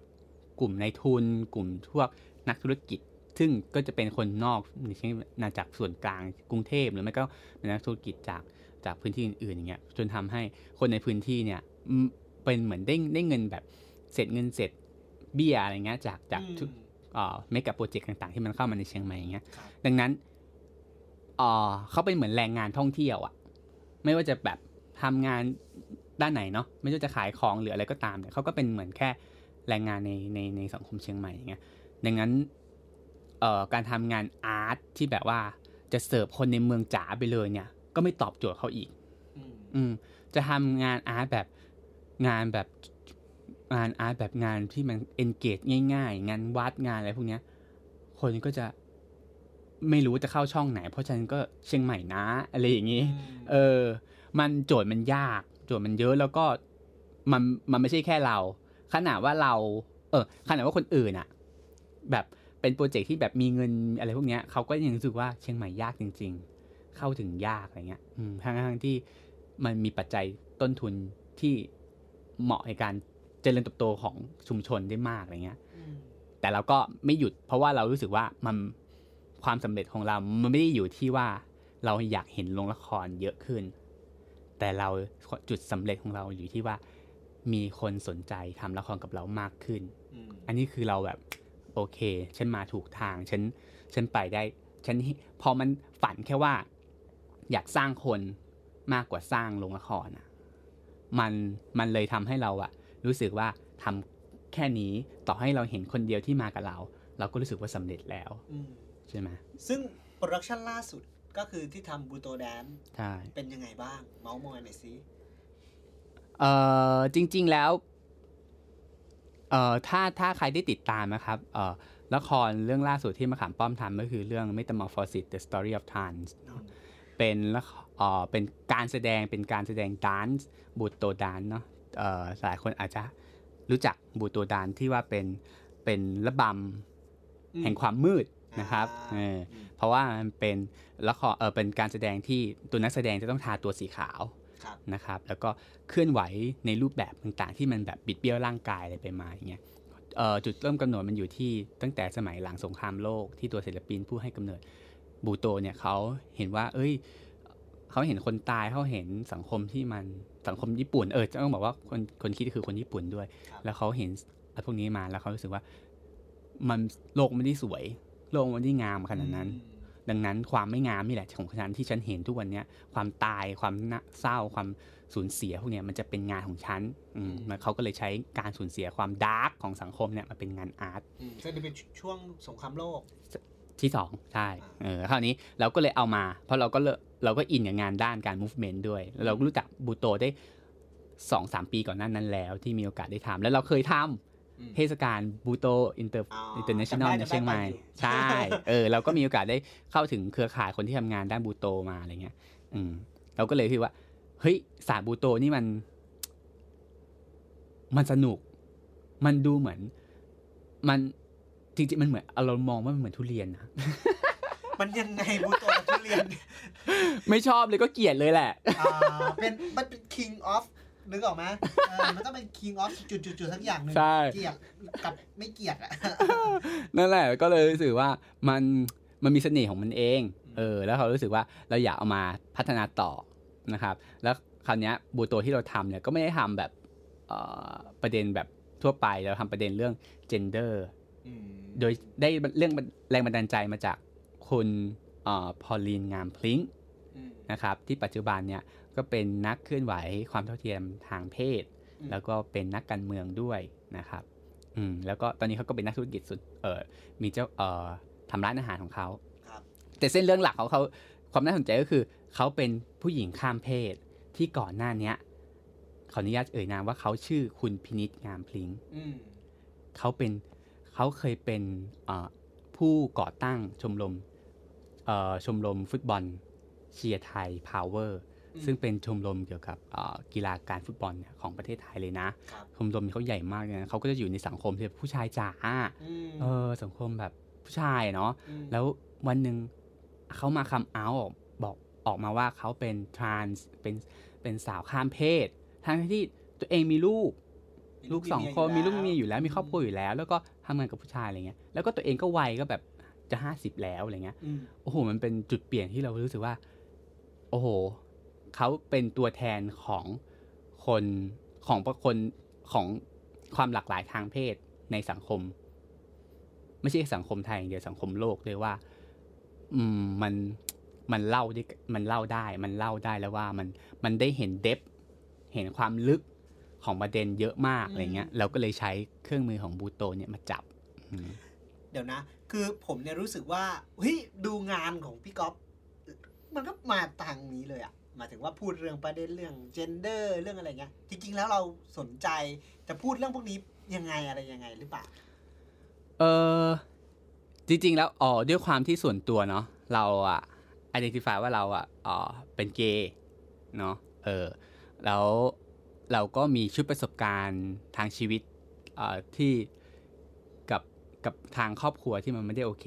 กลุ่มนายทุน กลุ่มพวก นักธุรกิจ ซึ่งก็จะเป็นคนนอกอย่างเช่นมาจากส่วนกลางกรุงเทพหรือไม่ก็เป็นนักธุรกิจจากจากพื้นที่อื่นๆอย่างเงี้ยจนทำให้คนในพื้นที่เนี่ยอืมเป็นเหมือนได้ได้เงินแบบเสร็จเงินเสร็จเบี้ยอะไรเงี้ยจากจากทุกอืมเมกะโปรเจกต์ต่างๆ ที่มันเข้ามาในเชียงใหม่อย่างเงี้ยครับดังนั้นเอ่อเขาเป็นเหมือนแรงงานท่องเที่ยวอะไม่ว่าจะแบบทำงานด้านไหนเนาะไม่ว่าจะขายของหรืออะไรก็ตามเนี่ยเขาก็เป็นเหมือนแค่แรงงานในในในสังคมเชียงใหม่อย่างเงี้ย ดังนั้นเอ่อการทำงาน art ที่แบบว่าจะเสิร์ฟคนในเมืองจ๋าไปเลยเนี่ย ก็ไม่ตอบโจทย์เขาอีก อืมอืมจะทำงาน art แบบงานแบบงานอาร์ตแบบงานที่มันเอนเกจง่ายๆ งานวัดงานอะไรพวกเนี้ย คนก็จะไม่รู้จะเข้าช่องไหน เพราะฉะนั้นก็เชียงใหม่นะอะไรอย่างนี้ เออ มันโจทย์มันยาก โจทย์มันเยอะแล้วก็มันมันไม่ใช่แค่เรา ขนาดว่าเรา เออขนาดว่าคนอื่นอะ แบบเป็นโปรเจกต์ที่แบบมีเงินอะไรพวกเนี้ยเขาก็ยังรู้สึกว่าเชียงใหม่ยากจริง ๆ เข้าถึงยากอะไรเงี้ยอืมทั้งทั้งที่มันมีปัจจัยต้นทุนที่เหมาะในการเจริญเติบโตของชุมชนได้มากอะไรเงี้ยอืมแต่เราก็ไม่หยุด เพราะว่าเรารู้สึกว่ามันความสำเร็จของเรา มันไม่ได้อยู่ที่ว่าเราอยากเห็นโรงละครเยอะขึ้น แต่เราจุดสำเร็จของเราอยู่ที่ว่ามีคนสนใจทำละครกับเรามากขึ้นอืมอันนี้คือเราแบบ โอเค ฉันมาถูกทาง ฉัน ฉันไปได้ ฉันพอมันฝันแค่ว่า อยากสร้างคนมากกว่าสร้างโรงละครอะ มัน มันเลยทำให้เราอะรู้สึกว่าทำแค่นี้ต่อให้เราเห็นคนเดียวที่มากับเรา เราก็รู้สึกว่าสำเร็จแล้วอืมใช่ไหมซึ่งโปรดักชันล่าสุดก็คือที่ทำบูโตแดนใช่เป็นยังไงบ้าง เมาส์มอยหน่อยสิเอ่อจริง ๆ แล้ว เอ่อถ้าถ้าใครได้ติดตามนะครับเอ่อละครเรื่องล่าสุดที่มะขามป้อมทำก็คือเรื่อง Metamorphosis The Story of Tans เนอะเป็นละคเอ่อเป็นการแสดงเป็นการแสดงดานซ์บูโตดานเนาะเอ่อหลายคนอาจจะรู้จักบูโตดานที่ว่าเป็นเป็นระบอืมำแห่งความมืดนะครับอ่าเออเพราะว่ามันเป็นละครเออเป็นการแสดงที่ตัวนักแสดงจะต้องทาตัวสีขาวครับ นะครับแล้วก็เคลื่อนไหวในรูปแบบต่างๆ ที่มันแบบบิดเบี้ยวร่างกายอะไรไปมาอย่างเงี้ยเอ่อจุดเริ่มกำเนิดมันอยู่ที่ตั้งแต่สมัยหลังสงครามโลกที่ตัวศิลปินผู้ให้กำเนิดบูโตเนี่ยเขาเห็นว่า เอ้ยเขาเห็นคนตายเขาเห็นสังคมที่มันสังคมญี่ปุ่นเออต้องบอกว่าคนคนคิดคือคนญี่ปุ่นด้วยครับแล้วเขาเห็นไอ้พวกนี้มาแล้วเขารู้สึกว่ามันโลกไม่ได้สวย โลกไม่ได้งามขนาดนั้นอืม ดังนั้นความไม่งามนี่แหละของฉันที่ฉันเห็นทุกวันเนี้ยความตายความน่าเศร้าความสูญเสียพวกเนี้ยมันจะเป็นงานของฉันอืมแล้วเขาก็เลยใช้การสูญเสียความ dark ของสังคมเนี่ยมาเป็นงาน artอืมซึ่งนี่เป็นช่วงสงครามโลกที่สองใช่เออคราวนี้เราก็เลยเอามา เพราะเราก็เลเราก็ in กับงานด้านการ movement ด้วยแล้วเราก็รู้จักบูโตได้สองสามปีก่อนหน้านั้นแล้ว ที่มีโอกาสได้ทำแล้วเราเคยทำอืม เทศกาลบูโตอินเตอร์อ๋อ international จำได้ในเชียงใหม่จำได้ไปอยู่ใช่เออเราก็มีโอกาสได้เข้าถึงเครือข่ายคนที่ทำงานด้านบูโตมาอะไรเงี้ย อืม เราก็เลยคิดว่า เฮ้ยศาสตร์บูโตนี่มัน มันสนุก มันดูเหมือน มันจริงๆมันเหมือนเรามองว่ามันเหมือนทุเรียนนะมันยังไงบูโตกับทุเรียน ไม่ชอบเลยก็เกลียดเลยแหละ อ่า เป็นมันเป็น king of นึกออกไหมเออมันต้องเป็น king of จุดจุดจุดสักอย่างหนึ่งใช่ เกลียดกับไม่เกลียดอะ นั่นแหละก็เลยรู้สึกว่ามันมันมีเสน่ห์ของมันเอง เออ แล้วเขารู้สึกว่าเราอยากเอามาพัฒนาต่อนะครับ แล้วคราวเนี้ยบูโตที่เราทำเนี่ยก็ไม่ได้ทำแบบเอ่อประเด็นแบบทั่วไปเราทำประเด็นเรื่อง gender โดยได้เรื่องแรงบันดาลใจมาจากคุณพอลีนงามพลิงค์ นะครับที่ปัจจุบันเนี่ยก็เป็นนักเคลื่อนไหวความเท่าเทียมทางเพศอืมแล้วก็เป็นนักการเมืองด้วยนะครับอืมแล้วก็ตอนนี้เขาก็เป็นนักธุรกิจสุดเออมีเจ้าเอ่อทำร้านอาหารของเขาครับแต่เส้นเรื่องหลักของเขาความน่าสนใจก็คือเขาเป็นผู้หญิงข้ามเพศที่ก่อนหน้าเนี้ยขออนุญาตเอ่ยนามว่าเขาชื่อคุณพินิษงามพลิงอืมเขาเป็นเขาเคยเป็นเอ่อผู้ก่อตั้งชมรมเอ่อชมรมฟุตบอล เชียร์ไทยพาวเวอร์อืมซึ่งเป็นชมรมเกี่ยวกับเอ่อกีฬาการฟุตบอลเนี่ยของประเทศไทยเลยนะครับชมรมนี้เขาใหญ่มากเลยนะเขาก็จะอยู่ในสังคมที่แบบผู้ชายจ๋าอืมเออสังคมแบบผู้ชายเนาะมแล้ววันหนึ่งเขามาคัมเอาท์บอกออกมาว่าเขาเป็นทรานส์เป็นเป็นสาวข้ามเพศ ทั้งที่ตัวเองมีลูก ลูกสองคนมีลูกมีอยู่แล้วมีครอบครัวอยู่แล้ว แล้วก็ทำงานกับผู้ชายอะไรเงี้ยแล้วก็ตัวเองก็วัยก็แบบจะห้าสิบแล้วอะไรเงี้ยอืมโอ้โหมันเป็นจุดเปลี่ยนที่เรารู้สึกว่า โอ้โหเขาเป็นตัวแทนของคนของคนของความหลากหลายทางเพศในสังคม ไม่ใช่สังคมไทยอย่างเดียวสังคมโลกเลยว่า อืมมันมันเล่าได้มันเล่าได้ มันเล่าได้แล้วว่ามันมันได้เห็นเดฟเห็นความลึกของประเด็นเยอะมากอะไรเงี้ยเราก็เลยใช้เครื่องมือของบูโตเนี่ยมาจับอืมเดี๋ยวนะ คือผมเนี่ยรู้สึกว่าเฮ้ยดูงานของพี่ก๊อฟ มันก็มาทางนี้เลยอะหมายถึงว่าพูดเรื่องประเด็นเรื่อง gender เรื่องอะไรเงี้ย จริง ๆ แล้วเราสนใจจะพูดเรื่องพวกนี้ยังไงอะไรยังไงหรือเปล่า เออจริง ๆ แล้วอ๋อด้วยความที่ส่วนตัวเนาะเราอะ identify ว่าเราอะอ๋อเป็นเกย์เนาะเออแล้วเราก็มีชุดประสบการณ์ทางชีวิตเอ่อที่กับกับทางครอบครัวที่มันไม่ได้โอเค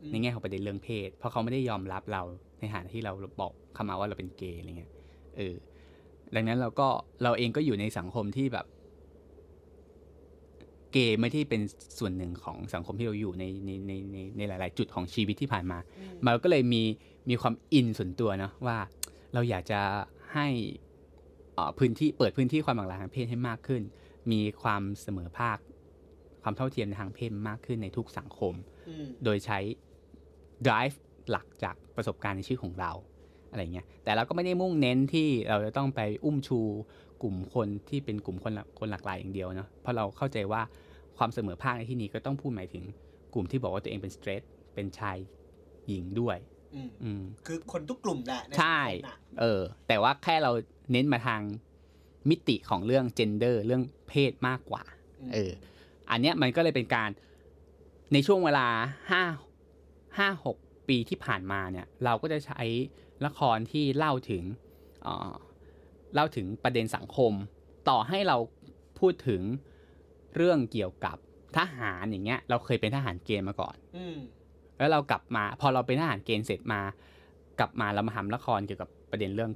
อืมในแง่ของประเด็นเรื่องเพศ เพราะเขาไม่ได้ยอมรับเรา ในฐานะที่เราบอกเข้ามาว่าเราเป็นเกย์อะไรเงี้ยเออดังนั้นเราก็เราเองก็อยู่ในสังคมที่แบบ เกย์ไม่ได้เป็นส่วนหนึ่งของสังคมที่เราอยู่ในในในในในหลาย ๆ จุดของชีวิตที่ผ่านมามันก็เลยมีมีความอินส่วนตัวเนอะว่าเราอยากจะให้เอ่อพื้นที่เปิดพื้นที่ความหลากหลายทางเพศให้มากขึ้น มีความเสมอภาค ความเท่าเทียมทางเพศมากขึ้นในทุกสังคมอืมโดยใช้ drive หลักจากประสบการณ์ในชีวิตของเราอะไรเงี้ยแต่เราก็ไม่ได้มุ่งเน้นที่เราจะต้องไปอุ้มชูกลุ่มคนที่เป็นกลุ่มคนหลากคนหลากหลายอย่างเดียวเนาะเพราะเราเข้าใจว่าความเสมอภาคในที่นี้ก็ต้องพูดหมายถึงกลุ่มที่บอกว่าตัวเองเป็นสเตรทเป็นชายหญิงด้วยอืมอืมคือคนทุกกลุ่มแหละนใช่สังคมน่ะเออ แต่ว่าแค่เราเน้นมาทางมิติของเรื่อง gender เรื่องเพศมากกว่า เออ อันเนี้ยมันก็เลยเป็นการในช่วงเวลาห้าห้าหก ปีที่ผ่านมาเนี่ยเราก็จะใช้ละครที่เล่าถึงเอ่อเล่าถึงประเด็นสังคม ต่อให้เราพูดถึงเรื่องเกี่ยวกับทหารอย่างเงี้ย เราเคยเป็นทหารเกณฑ์มาก่อนอืมแล้วเรากลับมา พอเราเป็นทหารเกณฑ์เสร็จมา กลับมาเรามาทำละครเกี่ยวกับประเด็นเรื่อง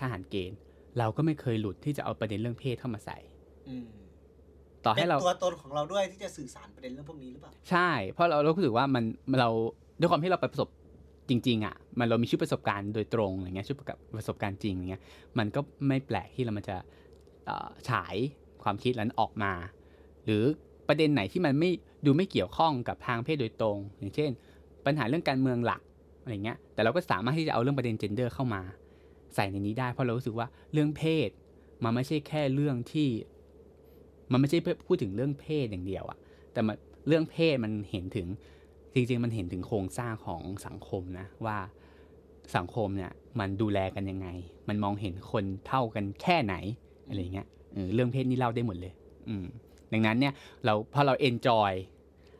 ทหารเกณฑ์ เราก็ไม่เคยหลุดที่จะเอาประเด็นเรื่องเพศเข้ามาใส่อืมต่อเป็ให้นเราตัวตนของเราด้วยที่จะสื่อสารประเด็นเรื่องพวกนี้หรือเปล่าใช่ เพราะเราเรารู้สึกว่ามันเรา ด้วยความที่เราไปประสบจริง ๆอะมันเรามีชุดประสบการณ์โดยตรงอย่างเงี้ยชุดประสบการณ์จริงอย่างเงี้ยมันก็ไม่แปลกที่เรามันจะฉายความคิดนั้นออกมา หรือประเด็นไหนที่มันไม่ดูไม่เกี่ยวข้องกับทางเพศโดยตรง อย่างเช่น ปัญหาเรื่องการเมืองหลักอะไรเงี้ยแต่เราก็สามารถที่จะเอาเรื่องประเด็น gender เข้ามา ใส่ในนี้ได้ เพราะเรารู้สึกว่าเรื่องเพศมันไม่ใช่แค่เรื่องที่ มันไม่ใช่พูดถึงเรื่องเพศอย่างเดียวอะแต่มันเรื่องเพศมันเห็นถึง จริงๆมันเห็นถึงโครงสร้างของสังคมนะว่าสังคมเนี่ยมันดูแลกันยังไง มันมองเห็นคนเท่ากันแค่ไหนอะไรเงี้ยเรื่องเพศนี่เล่าได้หมดเลย อืมดังนั้นเนี่ยเราพอเราเอนจอย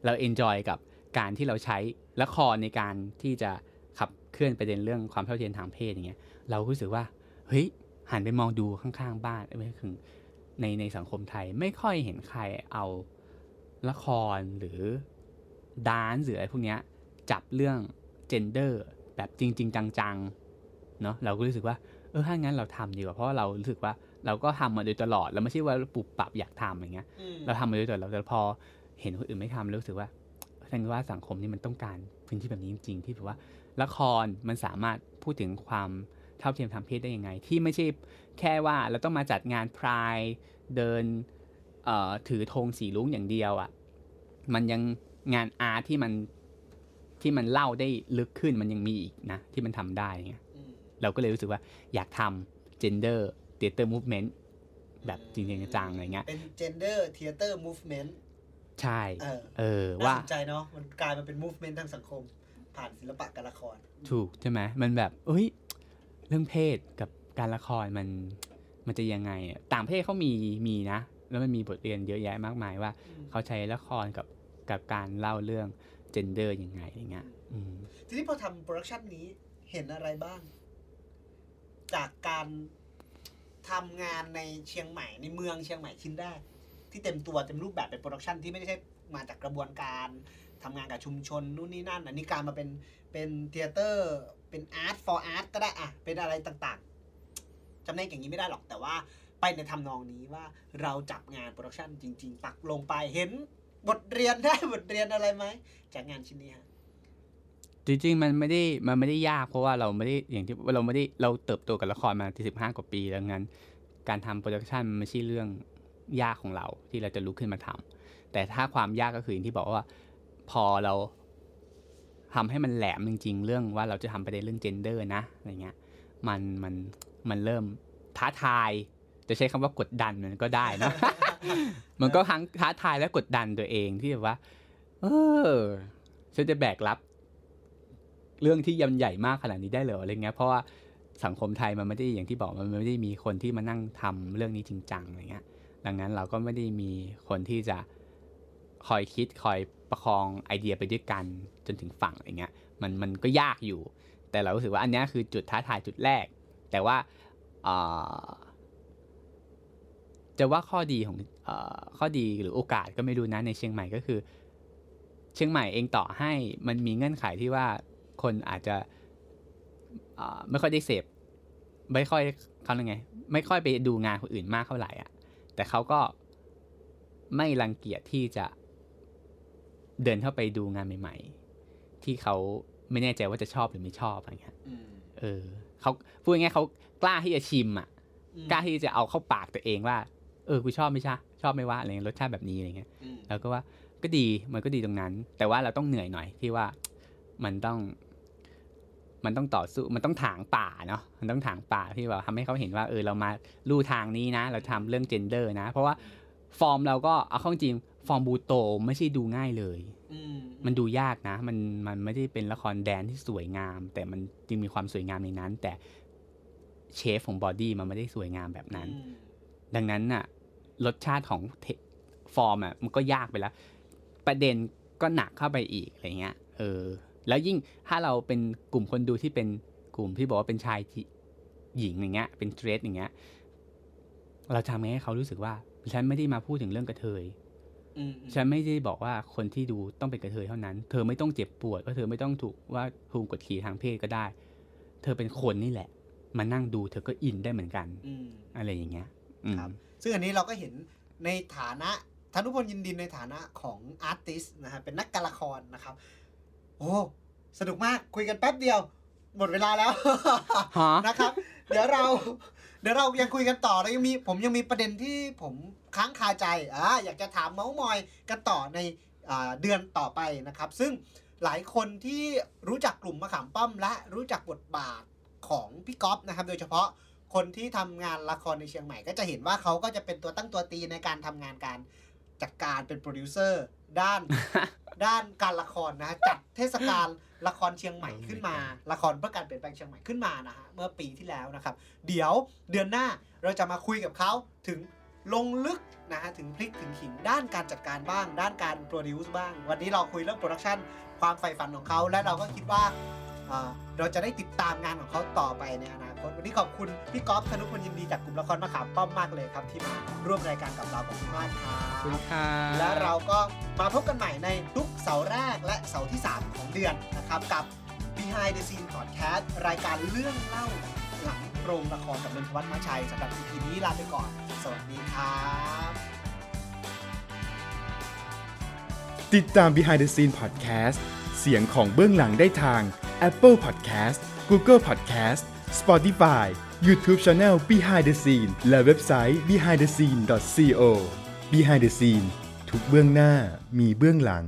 เรา enjoy กับการที่เราใช้ละครในการที่จะขับเคลื่อนประเด็นเรื่องความเท่าเทียมทางเพศอย่างเงี้ยเรารู้สึกว่าเฮ้ยหันไปมองดูข้างๆ บ้านไม่ถึงในในสังคมไทยไม่ค่อยเห็นใครเอาละครหรือ dance หรืออะไรพวกเนี้ยจับเรื่อง gender แบบจริงๆจังๆเนาะเราก็รู้สึกว่าเออถ้างั้นเราทำดีกว่าเพราะว่าเรารู้สึกว่าเราก็ทำมาโดยตลอดเราไม่ใช่ว่าปุบปับอยากทำอย่างเงี้ยอืมเราทำมาโดยตลอดแต่พอเห็นคนอื่นไม่ทำแล้วรู้สึกว่าแสดงว่าสังคมนี่มันต้องการพื้นที่แบบนี้จริงๆที่แบบว่าละครมันสามารถพูดถึงความเท่าเทียมทางเพศได้ยังไง ที่ไม่ใช่แค่ว่าเราต้องมาจัดงานพรายเดินเอ่อถือธงสีลุ้งอย่างเดียวอะ่ะมันยัง งานอาร์ตที่มันที่มันเล่าได้ลึกขึ้นมันยังมีอีกนะ ที่มันทำได้อย่างเงี้ยอืมเราก็เลยรู้สึกว่าอยากทำ gender theater movement แบบจริงๆจังๆอะไรเงี้ยเป็น gender theater movement ใช่ เออเออน่าว่าสนใจเนาะมันกลายมาเป็น movement ทางสังคม ผ่านศิลปะการละคร ถูกใช่ไหมมันแบบเอ้ย เรื่องเพศกับการละครมันมันจะยังไงอะต่างประเทศเขามีมีนะ แล้วมันมีบทเรียนเยอะแยะมากมายว่าอืมเขาใช้ละครกับ กับการเล่าเรื่อง gender ยังไงอย่างเงี้ยทีนี้พอทำโปรดักชันนี้เห็นอะไรบ้าง จากการทำงานในเชียงใหม่ในเมืองเชียงใหม่ชิ้นแรกที่เต็มตัวเต็มรูปแบบเป็น production ที่ไม่ใช่มาจากกระบวนการทำงานกับชุมชนนู่นนี่นั่น อันนี้การมาเป็นเป็นเทเตอร์เป็นอาร์ต for art ก็ได้อะเป็นอะไรต่างๆจำแนกอย่างนี้ไม่ได้หรอกแต่ว่าไปในทำนองนี้ว่าเราจับงาน production จริง ๆ ตักลงไปเห็น บทเรียนได้บทเรียนอะไรไหมจากงานชิ้นนี้ฮะจริงๆมันไม่ได้มันไม่ได้ยากเพราะว่าเราไม่ได้อย่างที่เราไม่ได้เราเติบโตกับละครมาที่สิบห้ากว่าปีดังนั้น การทำโปรดักชันมันไม่ใช่เรื่องยากของเราที่เราจะลุกขึ้นมาทำแต่ถ้าความยากก็คืออย่างที่บอกว่าพอเราทำให้มันแหลมจริง ๆ เรื่องว่าเราจะทำประเด็นเรื่องเจนเดอร์นะอะไรเงี้ยมันมันมันเริ่มท้าทาย จะใช้คำว่ากดดันมันก็ได้นะ มันก็ทั้งท้าทายและกดดันตัวเองที่แบบว่า เออฉันจะแบกรับ เรื่องที่ยำใหญ่มากขนาดนี้ได้เหรออะไรเงี้ยเพราะว่าสังคมไทยมันไม่ได้อย่างที่บอกมันไม่ได้มีคนที่มานั่งทำเรื่องนี้จริงจังอะไรเงี้ย ดังนั้นเราก็ไม่ได้มีคนที่จะคอยคิดคอยประคองไอเดียไปด้วยกันจนถึงฝั่งอะไรเงี้ย มันมันก็ยากอยู่ แต่เรารู้สึกว่าอันนี้คือจุดท้าทายจุดแรก แต่ว่าออ จะว่าข้อดีของเออข้อดีหรือโอกาสก็ไม่รู้นะในเชียงใหม่ก็คือ เชียงใหม่เองต่อให้มันมีเงื่อนไขที่ว่าคนอาจจะเอ่อไม่ค่อยได้เสพไม่ค่อยเขาเรียกไง ไม่ค่อยไปดูงานคนอื่นมากเท่าไหร่อะ แต่เขาก็ไม่รังเกียจที่จะเดินเข้าไปดูงานใหม่ ๆ ที่เขาไม่แน่ใจว่าจะชอบหรือไม่ชอบอะไรเงี้ยอืมเออเขาพูดง่ายๆเขากล้าที่จะชิมอะอืมกล้าที่จะเอาเข้าปากตัวเองว่า เออกูชอบไม่ใช่ชอบไม่ว่าอะไรเงี้ยรสชาติแบบนี้อะไรเงี้ยอืมแล้วก็ว่าก็ดีมันก็ดีตรงนั้น แต่ว่าเราต้องเหนื่อยหน่อยที่ว่ามันต้อง มันต้องต่อสู้มันต้องถางป่าเนาะมันต้องถางป่าที่แบบทำให้เขาเห็นว่าเออเรามาลู่ทางนี้นะ เราทำเรื่องเจนเดอร์นะ เพราะว่าฟอร์มเราก็เอาเข้าจริงฟอร์มบูโตไม่ใช่ดูง่ายเลยอืมมันดูยากนะ มันมันไม่ได้เป็นละคร dance ที่สวยงาม แต่มันจึงมีความสวยงามในนั้น แต่ shape ของ body มันไม่ได้สวยงามแบบนั้นอืมดังนั้นน่ะ รสชาติของ the form อะมันก็ยากไปแล้ว ประเด็นก็หนักเข้าไปอีกอะไรเงี้ยเออ แล้วยิ่งถ้าเราเป็นกลุ่มคนดูที่เป็นกลุ่มที่บอกว่าเป็นชายจริงหญิงแท้อย่างเงี้ย เป็น straight อย่างเงี้ย เราทำไงให้เขารู้สึกว่า ฉันไม่ได้มาพูดถึงเรื่องกระเทยอืมฉันไม่ได้บอกว่าคนที่ดูต้องเป็นกระเทยเท่านั้น เธอไม่ต้องเจ็บปวดว่าเธอไม่ต้องถูกว่าถูกกดขี่ทางเพศก็ได้ เธอเป็นคนนี่แหละ มานั่งดูเธอก็อินได้เหมือนกันอืมอะไรอย่างเงี้ยอืมครับ ซึ่งอันนี้เราก็เห็นในฐานะธนุพลยินดินในฐานะของอาร์ติสนะฮะเป็นนักการละครนะครับ โอ้สนุกมากคุยกันแป๊บเดียว หมดเวลาแล้วนะครับ เดี๋ยวเรา เดี๋ยวเรายังคุยกันต่อแล้วยังมีผมยังมีประเด็นที่ผมค้างคาใจอ่าอยากจะถามเมาส์มอยกันต่อในอเดือนต่อไปนะครับ ซึ่งหลายคนที่รู้จักกลุ่มมะขามป้อมและรู้จักบทบาทของพี่ก๊อฟนะครับ โดยเฉพาะ คนที่ทำงานละครในเชียงใหม่ ก็จะเห็นว่าเขาก็จะเป็นตัวตั้งตัวตีในการทำงานการจัดการเป็นโปรดิวเซอร์ด้านด้านการละครนะฮะจัดเทศกาลละครเชียงใหม่ขึ้นมา ละครเพื่อการเปลี่ยนแปลงเชียงใหม่ขึ้นมานะฮะเมื่อปีที่แล้วนะครับ เดี๋ยวเดือนหน้าเราจะมาคุยกับเขาถึงลงลึกนะฮะถึงพลิกถึงขิงด้านการจัดการบ้าง ด้านการ produce บ้าง วันนี้เราคุยเรื่อง production ความใฝ่ฝันของเขาและเราก็คิดว่าอ่าเราจะได้ติดตามงานของเขาต่อไปในอนา คตวันนี้ขอบคุณพี่ก๊อฟธนุพลยินดีจากกลุ่มละครมะขามป้อมมากเลยครับ ที่มาร่วมรายการกับเราขอบคุณมากครัขอบคุณบค่ะและเราก็มาพบกันใหม่ในทุกเสาร์แรกและเสาร์ที่ 3 ของเดือนนะครับกับ Behind the Scene Podcast รายการเรื่องเล่าหลังโรงละครกับนนทวัฒน์มาชัยสำหรับ EP นี้ลาไปก่อน สวัสดีครับติดตาม Behind the Scene Podcast เสียงของเบื้องหลังได้ทาง Apple Podcast Google Podcast Spotify YouTube Channel Behind the Scene และเว็บไซต์ behindthescene.co Behind the Scene ทุกเบื้องหน้ามีเบื้องหลัง